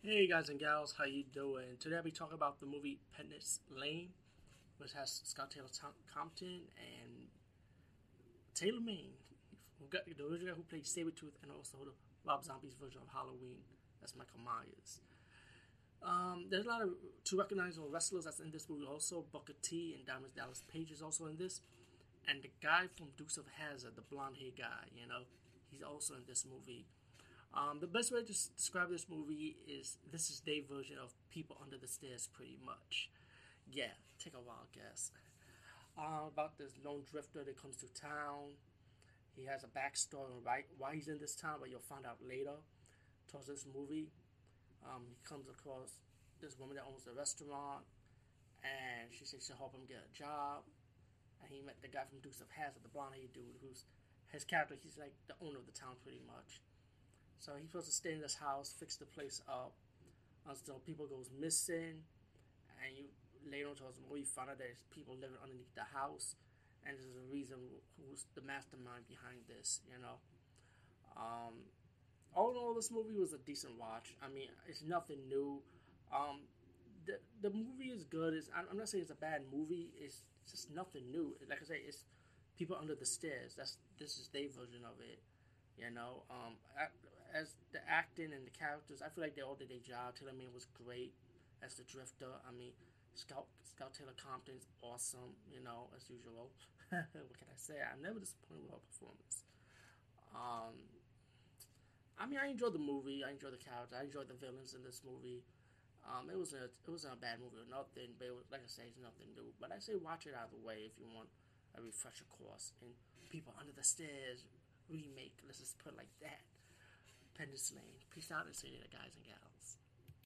Hey guys and gals, how you doing? Today I'll be talking about the movie Penance Lane, which has Scout Taylor Compton and Tyler Mane, who got the original who played Sabretooth and also the Rob Zombie's version of Halloween. That's Michael Myers. Um, there's a lot of two recognizable wrestlers that's in this movie also. Booker T and Diamond Dallas Page is also in this. And the guy from Dukes of Hazzard, the blonde hair guy, you know, he's also in this movie. Um, the best way to describe this movie is this is their version of People Under the Stairs, pretty much. Yeah, take a wild guess. Uh, about this lone drifter that comes to town. He has a backstory right why he's in this town, but you'll find out later. Towards this movie, um, he comes across this woman that owns a restaurant, and she says she'll help him get a job. And he met the guy from Dukes of Hazzard, the blonde-haired dude, who's his character. He's like the owner of the town, pretty much so he's supposed to stay in this house, fix the place up until people goes missing, and you later on towards the movie find out there's people living underneath the house, and there's a reason who's the mastermind behind this. You know, um, all in all, this movie was a decent watch. I mean, it's nothing new. Um, the the movie is good. It's, I'm not saying it's a bad movie. It's, it's just nothing new. Like I say, it's people under the stairs. That's this is their version of it. You know, um, the acting and the characters, I feel like they all did their job. Tyler Mane was great as the Drifter. I mean, Scout Scout Taylor Compton's awesome. You know, as usual. what can I say? I'm never disappointed with her performance. Um, I mean, I enjoyed the movie. I enjoyed the character. I enjoyed the villains in this movie. Um, it was a it wasn't a bad movie or nothing, but was, like I say, it's nothing new. But I say watch it either way if you want a refresher course. And people under the stairs remake. Let's just put it like that. Penance Lane. Peace out later, guys and gals.